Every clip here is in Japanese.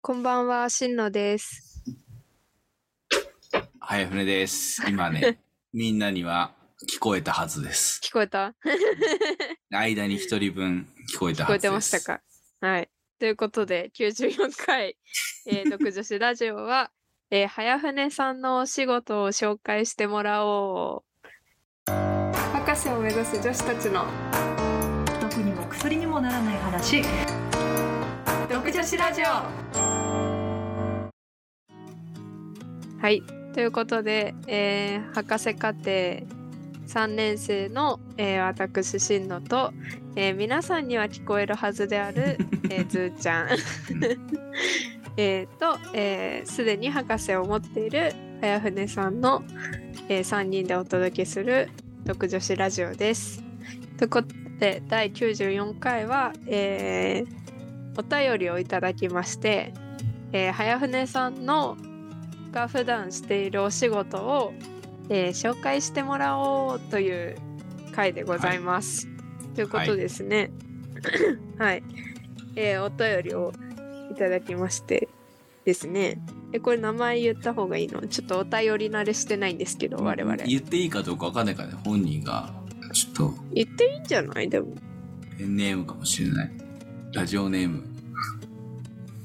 こんばんは、しんのです。早船です。今ね、みんなには聞こえたはずです。聞こえた？間に一人分聞こえた聞こえはずです。てましたか？はい。ということで、94回、えー、独女子ラジオは、えー、早船さんのお仕事を紹介してもらおう。博士を目指す女子たちの毒にも薬にもならない話独女子ラジオはい。ということで、えー、博士課程3年生の、えー、私、しんのと、えー、皆さんには聞こえるはずである、えー、ずーちゃん。えーと、えーすでに博士を持っている早船さんの、え3人でお届けする独女子ラジオです。ということで、第94回は、えーお便りをいただきまして、えー早船さんのが普段しているお仕事を、えー紹介してもらおうという回でございます。ということですね。はい、えーお便りをいただきましてですね。えこれ名前言った方がいいの？ちょっとお便り慣れしてないんですけど我々。言っていいかどうかわかんないからね、本人が、ちょっと、言っていいんじゃない？でも。ペンネームかもしれない。ラジオネーム。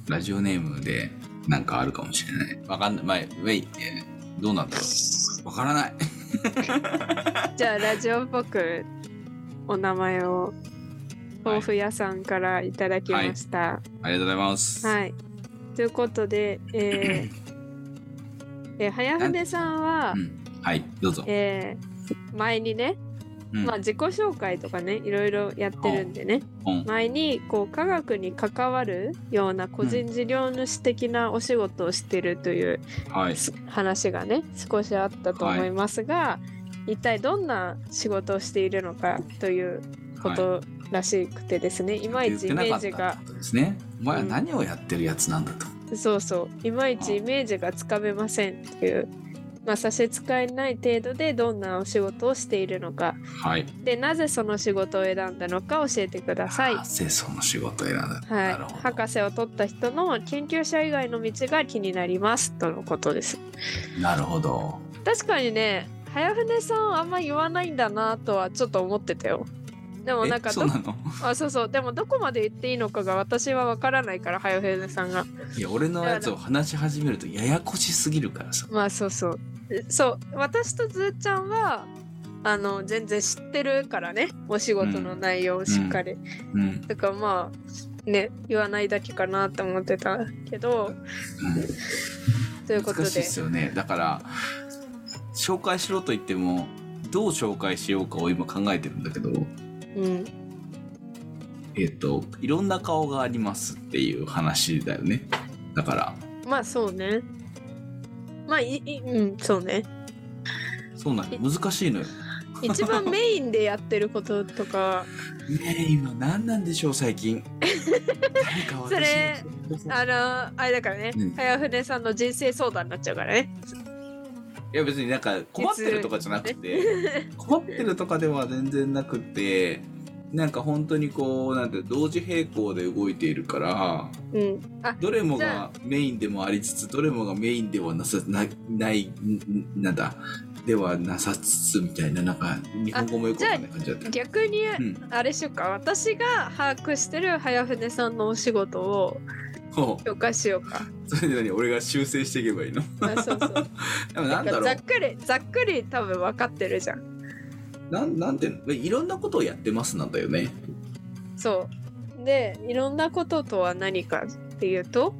ラジオネームで、なんかあるかもしれない。わかんない。まあ、ウェイ、えーどうなんだろう。わからない。じゃあラジオっぽくお名前を豆腐屋さんからいただきました。ありがとうございます。はい。ということで、えー えー早船さんはう、ん。はい、どうぞ。えー前にね、うんまあ、自己紹介とかねいろいろやってるんでね。うん。前にこう科学に関わるような個人事業主的なお仕事をしてるという話がね少しあったと思いますが、一体どんな仕事をしているのかということらしくてですね、い、まいちイメージがですね。お前は何をやってるやつなんだと。そうそう。いまいちイメージがつかめませんっていう、まあ、差し支えない程度でどんなお仕事をしているのかはい。でなぜその仕事を選んだのか教えてください。なぜその仕事を選んだはい。博士を取った人の研究者以外の道が気になりますとのことです。なるほど。確かにね早船さんあんま言わないんだなとはちょっと思ってたよ。でもなんかそうなの？あそうそう。でもどこまで言っていいのかが私は分からないから早船さんが。いや、俺のやつを話し始めるとややこしすぎるからさ。まあそうそう。えそう。私とずーちゃんはあの全然知ってるからね。お仕事の内容をしっかり、うん。だからまあね言わないだけかなと思ってたけど。ということで。難しいですよね。だから、紹介しろと言っても、どう紹介しようかを今考えてるんだけど、うん。えっ、と、いろんな顔がありますっていう話だよね。だから、まあそうね。まあいいうんそうね。そうなんだ。難しいのよ。一番メインでやってることとか。ねえ、今何なんでしょう、最近。それのあのあれだからね、うん。早船さんの人生相談になっちゃうからねいや別になんか困ってるとかじゃなくて、困ってるとかでは全然なくて、なんか本当にこう、なんて同時並行で動いているから、うんあどれもがメインでもありつつ、どれもがメインではなさなない、んなんだ、ではなさつつみたいな、なんか日本語もよくわかんない感じだった。逆にうん。あれしようか私が把握してる早船さんのお仕事をほう。紹介しようか。それで何俺が修正していけばいいの？あそうそう。でもなんだろう。ざっくりざっくり多分分かってるじゃん。なんなんていうの？いろんなことをやってますなんだよね。そう。でいろんなこととは何かっていうと？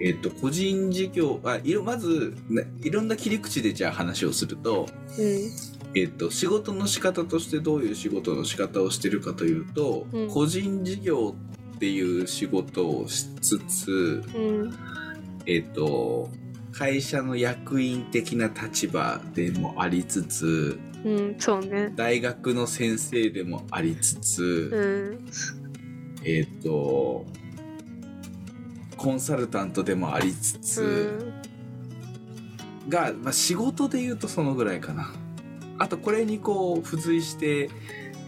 えっと、個人事業、あ、いろ、まず、ねいろんな切り口でじゃあ話をすると、うん。えっと、仕事の仕方としてどういう仕事の仕方をしてるかというと、うん。個人事業っていう仕事をしつつ、うん。えっと、会社の役員的な立場でもありつつ、うんそうね。大学の先生でもありつつ、うん。えっと、コンサルタントでもありつつ、うん。が、まあ、仕事で言うとそのぐらいかな。あとこれにこう付随して、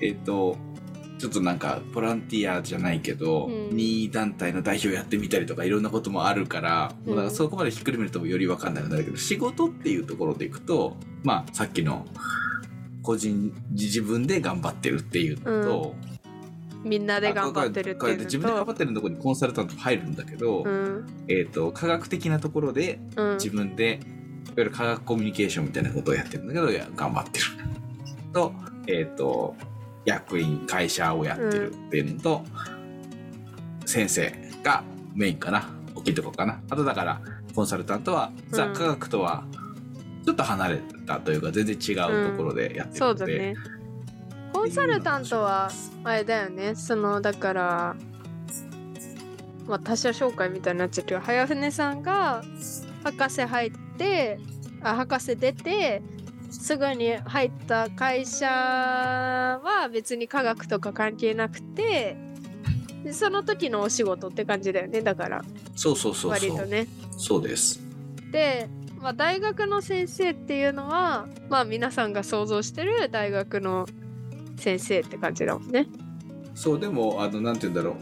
えっ、と、ちょっとなんかボランティアじゃないけど、うん。団体の代表やってみたりとかいろんなこともあるから、もうだからそこまでひっくるめるとより分かんなくなるけど仕事っていうところでいくとまあさっきの個人自分で頑張ってるっていうのと、みんなで頑張ってるっていう自分で頑張のってるところにコンサルタント入るんだけど、と、うん。えー、と科学的なところでうん。自分でいわゆる科学コミュニケーションみたいなことをやってるんだけどいや頑張ってる。と,、えー、と役員会社をやってるっていうのと、先生がメインかな大きいとこかな。あとだからコンサルタントはザ・うん。科学とはちょっと離れたというか全然違うところでやってるので、そうだね。コンサルタントはあれだよね。そのだからまあ他者紹介みたいになっちゃうけど早船さんが博士入ってあ博士出てすぐに入った会社は別に科学とか関係なくてでその時のお仕事って感じだよねだからそうそうそうそう、割とね。そうですで、まあ、大学の先生っていうのはまあ皆さんが想像してる大学の先生って感じだもんね。そうでもあのなんて言うんだろう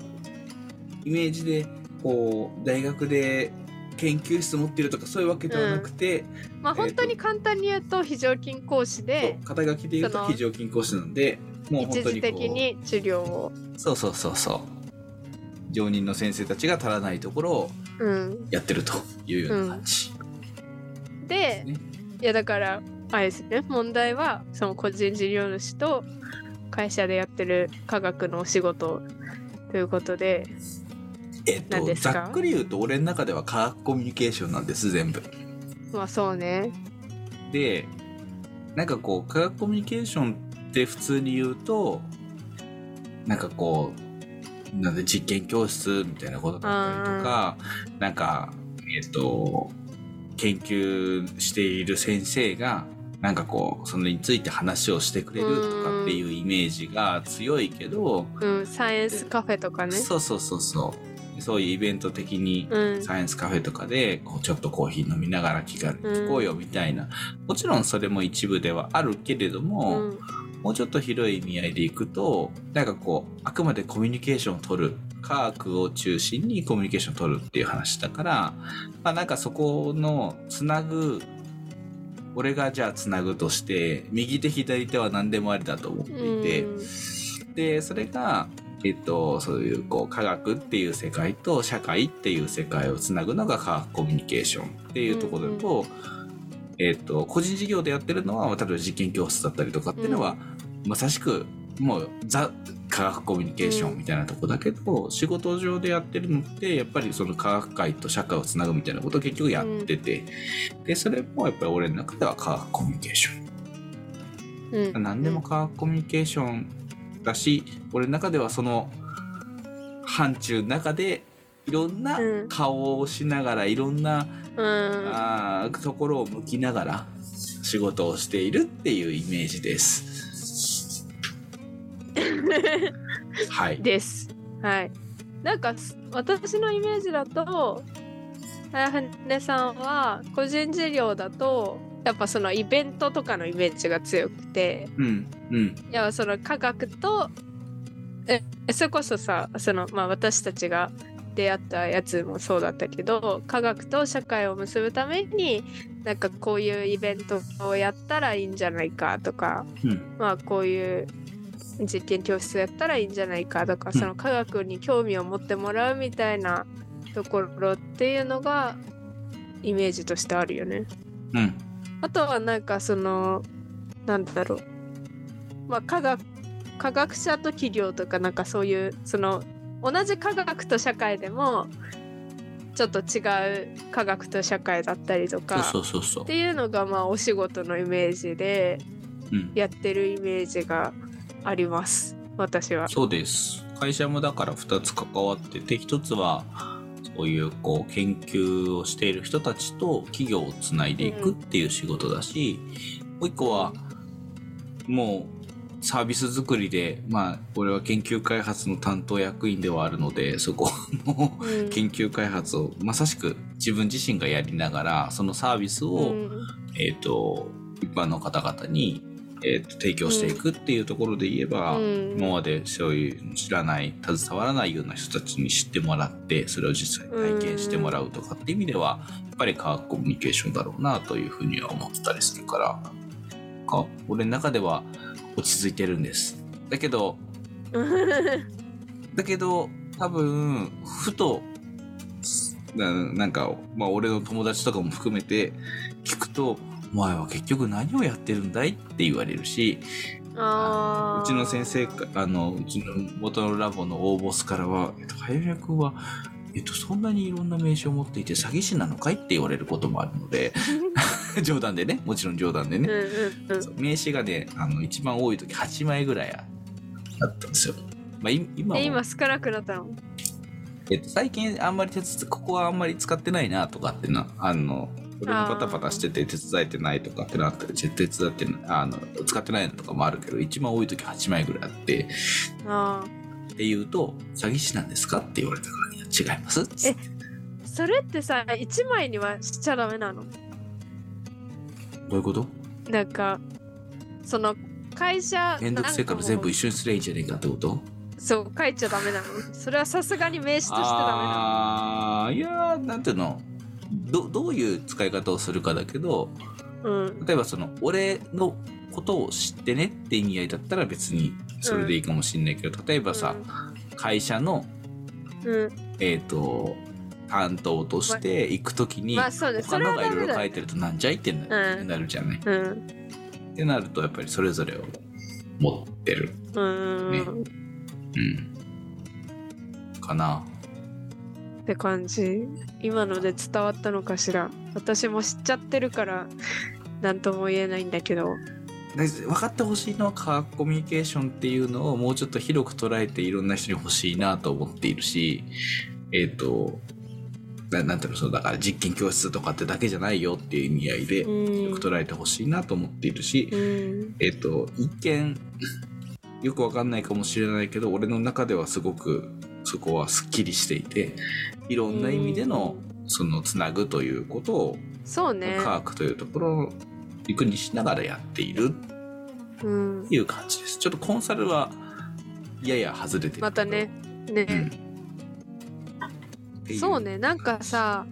イメージでこう大学で研究室持ってるとかそういうわけではなくて、まあえーと本当に簡単に言うと非常勤講師で肩書きで言うと非常勤講師なんでもう本当に的に治療を。そうそうそうそう。常任の先生たちが足らないところをうん、やってるというような感じ、で、ね。いやだからあれですね問題はその個人事業主と会社でやってる科学のお仕事ということでえっとざっくり言うと俺の中では科学コミュニケーションなんです全部。まあそうね。でなんかこう科学コミュニケーションって普通に言うとなんかこうなんで実験教室みたいなことだったりとかなんかえっ、と研究している先生がなんかこうそれについて話をしてくれるとかっていうイメージが強いけど、うん、サイエンスカフェとかね。そうそうそうそうそういうイベント的にうん、サイエンスカフェとかでこうちょっとコーヒー飲みながら気軽に聞こうよみたいな、もちろんそれも一部ではあるけれども、うん。もうちょっと広い意味合いでいくとなんかこうあくまでコミュニケーションを取る。科学を中心にコミュニケーションを取るっていう話だから、まあ、なんかそこのつなぐ俺がじゃあつなぐとして右手左手は何でもありだと思っていて、うん。でそれが、えっと、そういうこう科学っていう世界と社会っていう世界をつなぐのが科学コミュニケーションっていうところだと,、えっと個人事業でやってるのは例えば実験教室だったりとかっていうのは、まさしくもうザ科学コミュニケーションみたいなとこだけど、仕事上でやってるのってやっぱりその科学界と社会をつなぐみたいなことを結局やってて、でそれもやっぱり俺の中では科学コミュニケーション。うん、何でも科学コミュニケーションだし、俺の中ではその範疇の中でいろんなうん顔をしながら、いろんな、うん、あーところを向きながら仕事をしているっていうイメージです。はい。です。はい。なんかす私のイメージだと早船さんは個人事業だとやっぱそのイベントとかのイメージが強くて。うん、うん、いやその科学とえそれこそさその、まあ、私たちが出会ったやつもそうだったけど科学と社会を結ぶためになんかこういうイベントをやったらいいんじゃないかとかうん、まあこういう実験教室やったらいいんじゃないかとか、うん。その科学に興味を持ってもらうみたいなところっていうのがイメージとしてあるよね。うん、あとはなんかそのなんだろうまあ科学科学者と企業とかなんかそういうその同じ科学と社会でもちょっと違う科学と社会だったりとかそうそうそうそうっ。ていうのがまあお仕事のイメージでうん、やってるイメージがあります私は。そうです。会社もだから2つ関わってて、1つはそういうこう研究をしている人たちと企業をつないでいくっていう仕事だし、もう1個はもうサービス作りで、まあ、俺は研究開発の担当役員ではあるので、そこのうん研究開発をまさしく自分自身がやりながら、そのサービスを、うん。えっ、と、一般の方々に、えーと提供していくっていうところで言えば、うん今までそういう知らない携わらないような人たちに知ってもらってそれを実際に体験してもらうとかっていう意味ではやっぱり科学コミュニケーションだろうなというふうには思ってたりするからか俺の中では落ち着いてるんです。だけど だけど多分ふとななんか、まあ、俺の友達とかも含めて聞くと「お前は結局何をやってるんだい?」って言われるしあーうちの先生かあのうちの元のラボの大ボスからは「えっと、はやみやくんは、えっと、そんなにいろんな名刺を持っていて詐欺師なのかい?」って言われることもあるので 冗談でねもちろん冗談でね、うんうんうん名刺がねあの一番多い時8枚ぐらいあったんですよ。まあ、い今今少なくなったの？えっと、最近あんまりここはあんまり使ってないなとかってなあの俺もパタパタしてて手伝えてないとかってなったら手伝ってあの使ってないのとかもあるけど一番多い時8枚ぐらいあってあって言うと詐欺師なんですかって言われたからいや違います。っつっそれってさ1枚にはしちゃダメなの？どういうこと？なんかその会社めんどくせえから全部一緒緒にすりゃいいんじゃねえかってこと？そう書いちゃダメなの。それはさすがに名刺としてダメなああいやーなんていうの？どどういう使い方をするかだけどのうん。例えばその俺のことを知ってねって意味合いだったら別にそれでいいかもしんないけど、例えばさ、会社のうん。えっ、と担当として行く時に、まあそうね。それ他のがいろいろ書いてるとなんじゃいってな,、るじゃない？うん。ってなるとやっぱりそれぞれを持ってる。うん、ね。っうん。かな。て感じ。今ので伝わったのかしら。私も知っちゃってるから何とも言えないんだけど。で分かってほしいのは科学コミュニケーションっていうのをもうちょっと広く捉えていろんな人に欲しいなと思っているしえっ、とななんていうのそうだから実験教室とかってだけじゃないよっていう意味合いでうん。広く捉えてほしいなと思っているし、うん。えっ、と一見よくわかんないかもしれないけど俺の中ではすごくそこはすっきりしていていろんな意味でのそのつなぐということをそうね。科学というところを軸にしながらやっているうん。っていう感じです。ちょっとコンサルはやや外れてるまたね。ね、うん。そうね。なんかさ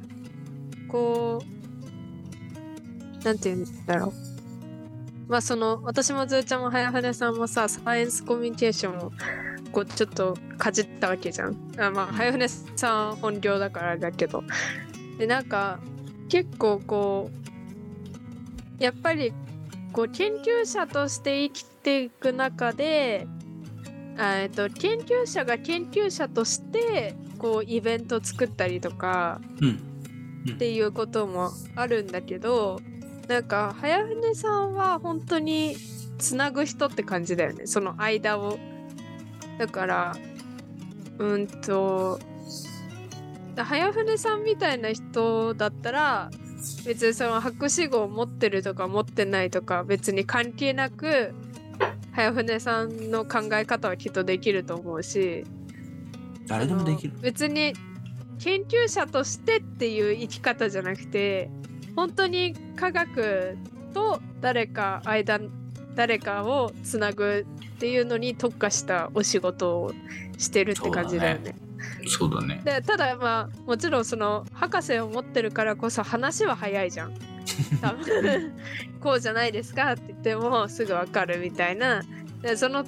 こうなんて言うんだろう。まあその私もずーちゃんも早船さんもさサイエンスコミュニケーションをこうちょっとかじったわけじゃん。あまあ早船さん本業だからだけど。でなんか結構こうやっぱりこう研究者として生きていく中であえっと研究者が研究者としてこうイベント作ったりとかうん。っていうこともあるんだけどなんか早船さんは本当につなぐ人って感じだよね。その間をだからうんと早船さんみたいな人だったら別にその博士号を持ってるとか持ってないとか別に関係なく早船さんの考え方はきっとできると思うし誰でもできる。別に研究者としてっていう生き方じゃなくて本当に科学と誰か間誰かをつなぐっていうのに特化したお仕事をしてるって感じだよね。そうだね。でただまあもちろんその博士を持ってるからこそ話は早いじゃん。多分こうじゃないですかって言ってもすぐわかるみたいな。でその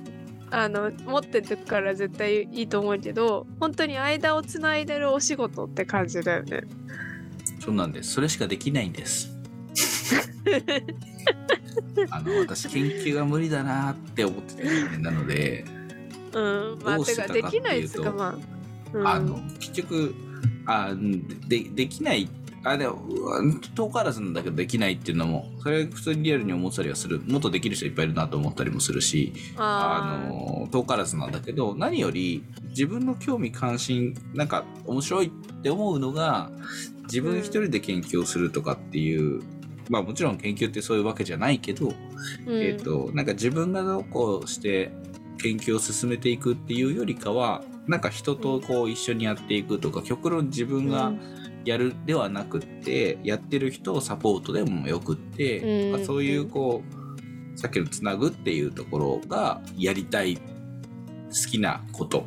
あの持ってるから絶対いいと思うけど本当に間をつないでるお仕事って感じだよね。そうなんです。それしかできないんです。あの私研究が無理だなって思ってた人間なので、うんまあどうしてたかてかできないですっていうとかまあ。うん、あの結局あうんでできないあでもうん遠からずなんだけどできないっていうのもそれ普通にリアルに思ったりはする。もっとできる人いっぱいいるなと思ったりもするしああの遠からずなんだけど何より自分の興味関心なんか面白いって思うのが自分一人で研究をするとかっていう、まあもちろん研究ってそういうわけじゃないけど、ーうん。えっ、となんか自分がどうこうして研究を進めていくっていうよりかはなんか人とこう一緒にやっていくとか極論自分がやるではなくってやってる人をサポートでもよくって、うん。そういうこうさっきのつなぐっていうところがやりたい好きなこと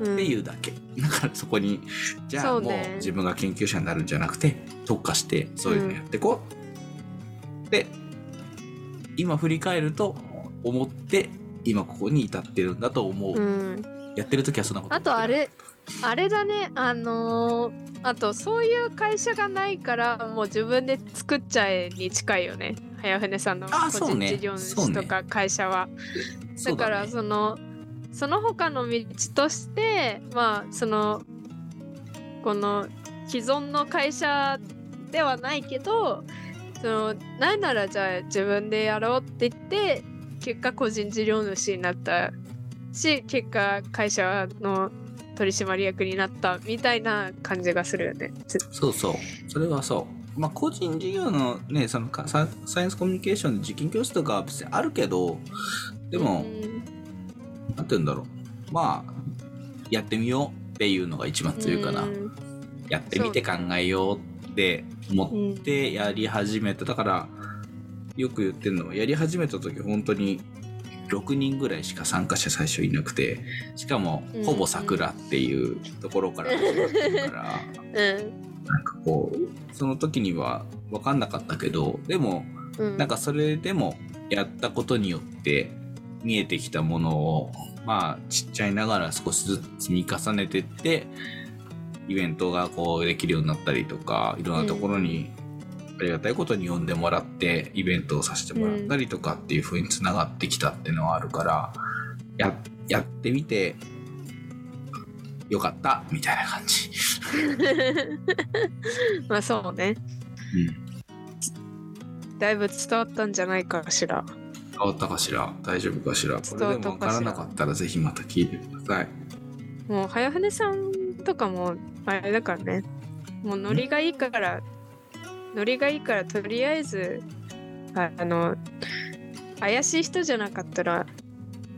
うん。っていうだけ、だからそこにじゃあもう自分が研究者になるんじゃなくて特化してそういうのやっていこう、で今振り返ると思って今ここに至ってるんだと思う、うん。やってる時はそんなことあとあれあれだね。あのーあとそういう会社がないからもう自分で作っちゃえに近いよね。早船さんの個人事業主とか会社は、そうだからねそのその他の道としてまあそのこの既存の会社ではないけどそのなんならじゃあ自分でやろうって言って結果個人事業主になったし結果会社の取締役になったみたいな感じがするよね。つそうそう。それはそうまあ個人事業のねそのかササイエンスコミュニケーションで受験教室とかは別にあるけどでも、うんなんて言うんだろう。まあやってみようっていうのが一番強いかな、うん。やってみて考えようって思うん。ってやり始めた。だからよく言ってるのはやり始めた時本当に6人ぐらいしか参加者最初いなくてしかもうん。ほぼ桜っていうところから始まってるから、うん。なんかこうその時には分かんなかったけどでもうん。なんかそれでもやったことによって見えてきたものをまあちっちゃいながら少しずつ積み重ねてってイベントがこうできるようになったりとかいろんなところにありがたいことに呼んでもらってイベントをさせてもらったりとかっていう風につながってきたっていうのはあるからややってみてよかったみたいな感じ。まあそうねうんだいぶ伝わったんじゃないかしら。変わったかしら？大丈夫かしら？これでも分からなかったらぜひまた聞いてください。もう早船さんとかもあれだからねもうノリがいいからノリがいいからとりあえずああの怪しい人じゃなかったら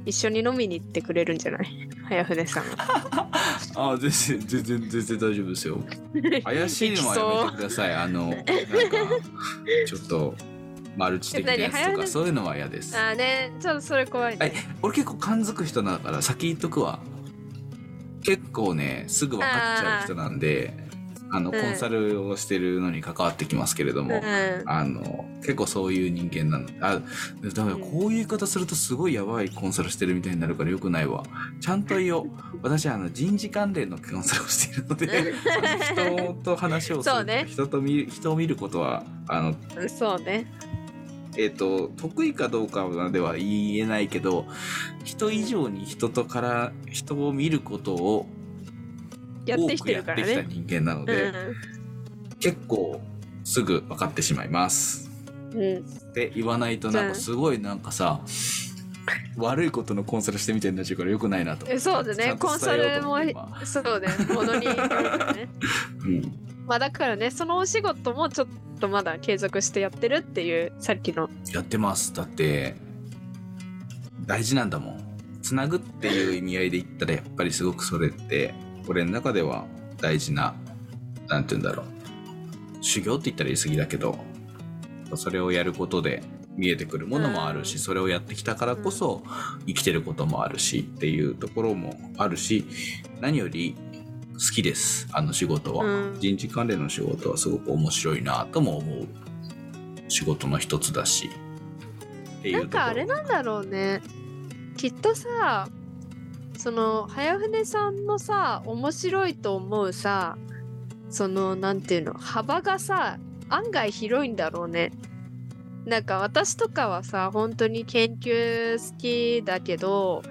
一緒に飲みに行ってくれるんじゃない？早船さんは。ああ全然全然全然大丈夫ですよ。怪しいのはやめてください。あのなんかちょっとマルチ的なやつとかそういうのは嫌です。あーねちょっとそれ怖いね。俺結構感づく人だから先言っとくわ。結構ねすぐ分かっちゃう人なんであのうんコンサルをしてるのに関わってきますけれども。うんあの結構そういう人間なのあだからこういう言い方するとすごいやばいコンサルしてるみたいになるからよくないわちゃんと言おう私はあの人事関連のコンサルをしているので 人と話をするそうね人と見る人を見ることはあの、そうね。えっと得意かどうかまでは言えないけど人以上に人とから人を見ることをやってきて多くやってるからね。きた人間なので、結構すぐ分かってしまいます。うん。うん。って言わないとなんかすごいなんかさ悪いことのコンサルしてみたいになっちゃうからよくないなとえそうだねコンサル伝えようと思って今そうね。ものにね。うんまあだからね、そのお仕事もちょっとまだ継続してやってるっていう、さっきの。やってます。だって大事なんだもん。つなぐっていう意味合いで言ったらやっぱりすごくそれって俺の中では大事ななんて言うんだろう。修行って言ったら言い過ぎだけどそれをやることで見えてくるものもあるし、うんそれをやってきたからこそ生きてることもあるしっていうところもあるし何より好きです。あの仕事は、うん。人事関連の仕事はすごく面白いなとも思う仕事の一つだし。なんかあれなんだろうね。きっとさ、その、早船さんのさ、面白いと思うさ、その、なんていうの、幅がさ、案外広いんだろうね。なんか私とかはさ、本当に研究好きだけど、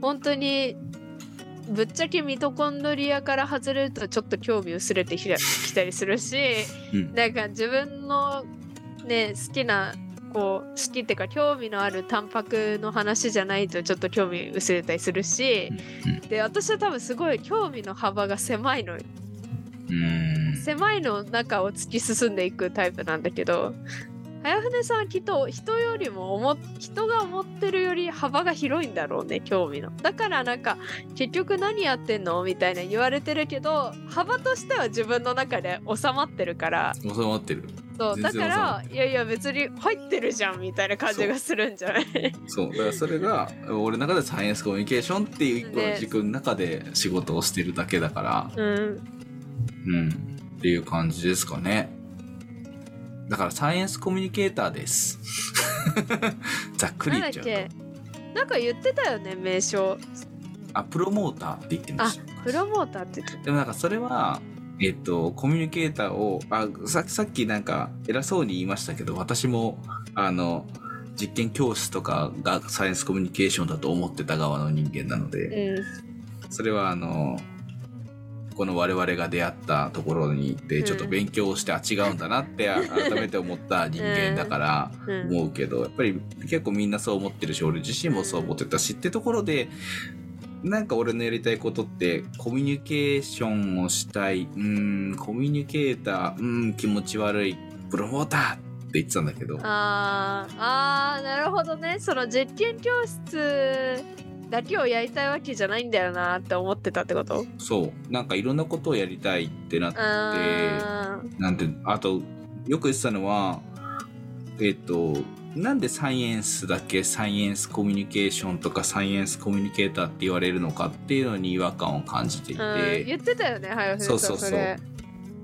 本当にぶっちゃけミトコンドリアから外れるとちょっと興味薄れてきたりするし、うん。なんか自分のね好きなこう好きっていうか興味のあるタンパクの話じゃないとちょっと興味薄れたりするし、で私は多分すごい興味の幅が狭いのよ。うん。狭いの中を突き進んでいくタイプなんだけど早船さんはきっと人よりも思っ人が思ってるより幅が広いんだろうね興味の。だからなんか結局何やってんのみたいな言われてるけど幅としては自分の中で収まってるから。収まってる。そうだからいやいや別に入ってるじゃんみたいな感じがするんじゃない？そう。だからそれが俺の中でサイエンスコミュニケーションっていう一個の軸の中で仕事をしてるだけだから、うん。うん。っていう感じですかねだからサイエンスコミュニケーターです。ざっくり言っちゃうと。け？なんか言ってたよね名称。あプロモーターって言ってました。プロモーターって言ってでもなんかそれはえっとコミュニケーターをあささっきなんか偉そうに言いましたけど私もあの実験教室とかがサイエンスコミュニケーションだと思ってた側の人間なので、うん。それはあのこの我々が出会ったところに行ってちょっと勉強して、あ違うんだなってあ 改めて思った人間だからうん。思うけどやっぱり結構みんなそう思ってるし俺自身もそう思ってたしってところでなんか俺のやりたいことってコミュニケーションをしたいうーんコミュニケーターうーん気持ち悪いプロモーターって言ってたんだけど。あーあーなるほどね。その実験教室だけをやりたいわけじゃないんだよなって思ってたってこと？そう。なんかいろんなことをやりたいってなってあなんてあとよく言ってたのはえっとなんでサイエンスだけサイエンスコミュニケーションとかサイエンスコミュニケーターって言われるのかっていうのに違和感を感じていーうんて言ってたよねはやふそうそうそう。れ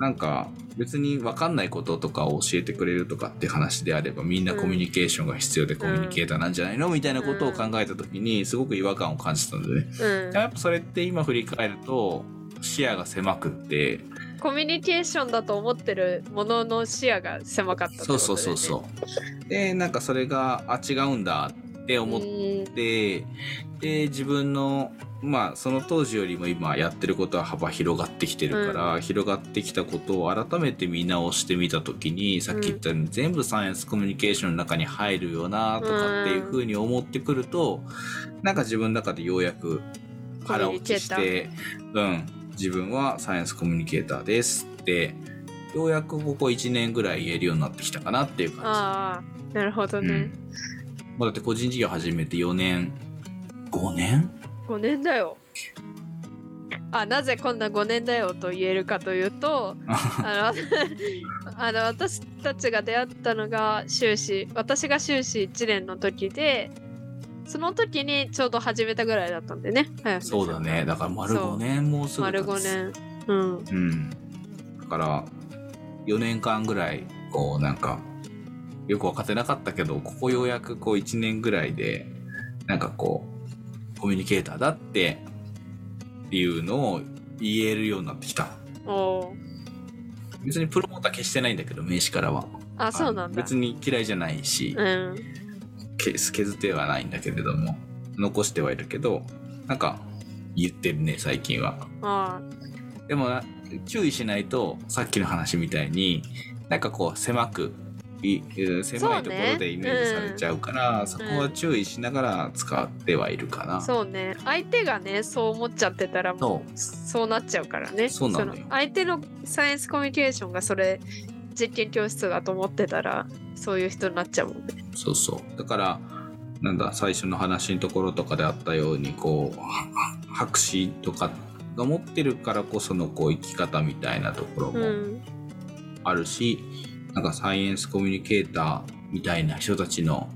なんか別に分かんないこととかを教えてくれるとかって話であればみんなコミュニケーションが必要でコミュニケーターなんじゃないのみたいなことを考えた時にすごく違和感を感じたんでね。うん。やっぱそれって今振り返ると視野が狭くって。コミュニケーションだと思ってるものの視野が狭かったってことそうそうそうそう。でなんかそれがあ違うんだって思っうんてで自分のまあその当時よりも今やってることは幅広がってきてるから、広がってきたことを改めて見直してみた時にさっき言ったように、全部サイエンスコミュニケーションの中に入るよなとかっていうふうに思ってくると、なんか自分の中でようやく腹落ちして、うん、自分はサイエンスコミュニケーターですってようやくここ1年ぐらい言えるようになってきたかなっていう感ああなるほどじ。ね、うんまあだって個人事業始めて4年5年？5年だよ。あなぜこんな5年だよと言えるかというと あの あの私たちが出会ったのが修士私が修士1年の時でその時にちょうど始めたぐらいだったんでね早そうだね。だから丸5年もうすぐ経丸つ5年。うん。うん。だから4年間ぐらいこうなんかよく分かってなかったけどここようやくこう1年ぐらいでなんかこうコミュニケーターだっていうのを言えるようになってきた。別にプロモーター消してないんだけど名刺からは。あそうなんだ。別に嫌いじゃないし、うん。け削ってはないんだけれども残してはいるけどなんか言ってるね最近は。あでもな注意しないとさっきの話みたいになんかこう狭くい狭いところでイメージされちゃうからそ,、うん。こは注意しながら使ってはいるかな、あそうね。相手がねそう思っちゃってたらもう。そうなっちゃうからね。そうなのよ。相手のサイエンスコミュニケーションがそれ実験教室だと思ってたらそういう人になっちゃうもんね。そうそう。だからなんだ最初の話のところとかであったようにこうは博士とかが持ってるからこそのこう生き方みたいなところもうん。あるし、なんかサイエンスコミュニケーターみたいな人たちの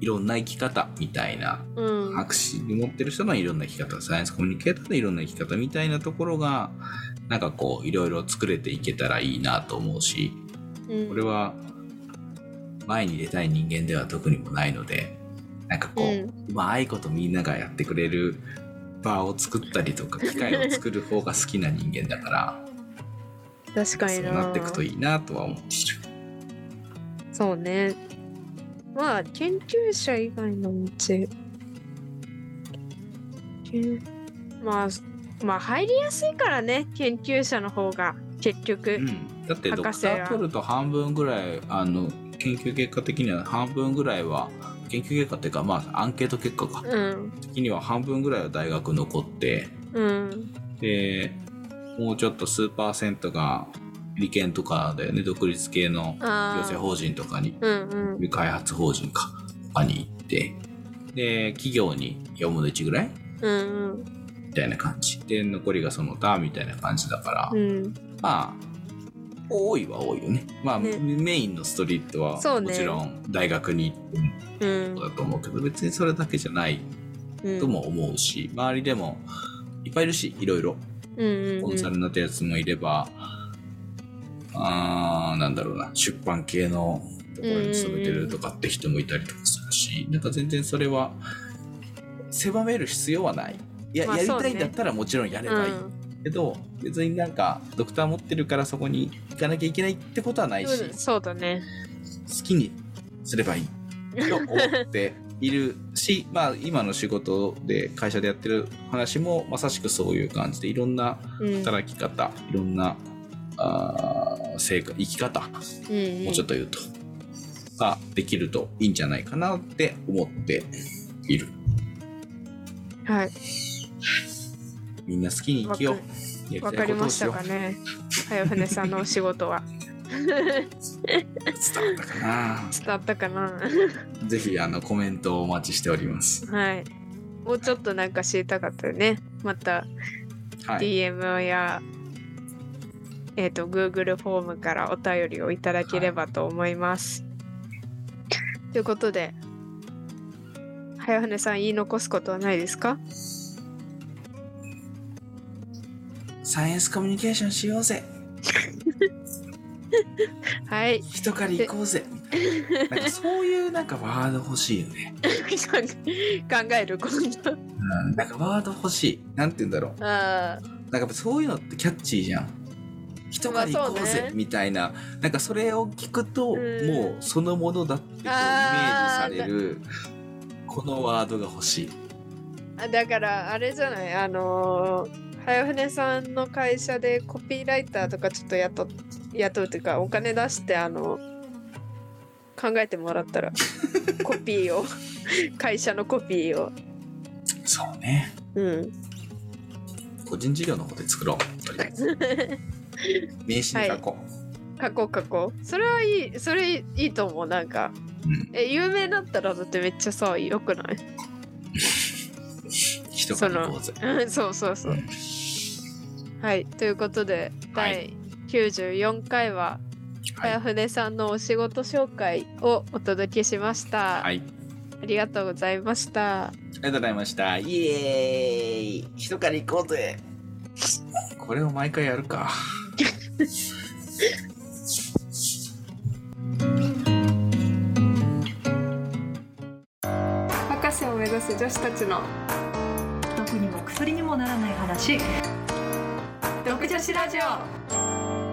いろんな生き方みたいなうん。博士に持ってる人のいろんな生き方サイエンスコミュニケーターのいろんな生き方みたいなところがなんかこういろいろ作れていけたらいいなと思うしうん。これは前に出たい人間では特にもないのでなんかこう、ううまいことみんながやってくれる場を作ったりとか機会を作る方が好きな人間だから確かにな。そうなっていくといいなとは思っている。そうね。まあ研究者以外の道。まあまあ入りやすいからね研究者の方が結局、うん、だってドクター取ると半分ぐらいあの研究結果的には半分ぐらいは研究結果っていうかまあアンケート結果か。うん。的には半分ぐらいは大学残って。うん。でもうちょっと数パーセントが理研とかだよね。独立系の行あ政法人とかに。うんうん。開発法人か。とかに行って。で企業に4分の1ぐらい？うんみたいな感じ。で残りがその他みたいな感じだから、うん。うんまあ多いは多いよね。まあ、ね。メインのストリートはもちろん大学に行ってだと思うけど、別にそれだけじゃないうんとも思うし、周りでもいっぱいいるし、いろいろ。うんうんコンサルになったやつもいれば、あーなんだろうな、出版系のところに勤めてるとかって人もいたりとかするし、なんか全然それは狭める必要はない。いや、まあやりたいんだったらもちろんやればいい。けど、別になんかドクター持ってるからそこに行かなきゃいけないってことはないし、うんそうだね好きにすればいいと思っているし、まあ今の仕事で会社でやってる話もまさしくそういう感じでいろんなうん。働き方、いろんなあー生活生き方、うんうん。もうちょっと言うと、ができるといいんじゃないかなって思っている。はい。みんな好きに生きよう。わたかりましたよかね。早船さんのお仕事は伝わったかな伝わったかなぜひあのコメントをお待ちしております。はいもうちょっとなんか知りたかったよねまたはい。DM や、えっ、と Google フォームからお便りをいただければと思います。ということで早船さん言い残すことはないですか？サイエンスコミュニケーションしようぜ。はい人から行こうぜ。なんかそういうなんかワード欲しいよね。考える今度うん、なんかワード欲しい。なんて言うんだろう。あなんかそういうのってキャッチーじゃん。人から行こうぜみたいな、なんかそれを聞くと、うんもうそのものだってこうイメージされるこのワードが欲しい。ーだからあれじゃない？あのー早船さんの会社でコピーライターとかちょっと雇っ雇うというかお金出してあの考えてもらったら コピーを会社のコピーをそうね。うん個人事業の方で作ろう。とりあえず名刺に書こ書こう書こうそれはいいそれいいと思うなんかう。うん。え有名だったらだってめっちゃさよくない？人から行こうぜ。うんそうそうそううんはいということでは第94回ははい。早船さんのお仕事紹介をお届けしました、はい。ありがとうございましたありがとうございました。イエーイ人から行こうぜこれを毎回やるか。博士を目指す女子たちの毒にも薬にもならない話独女子ラジオ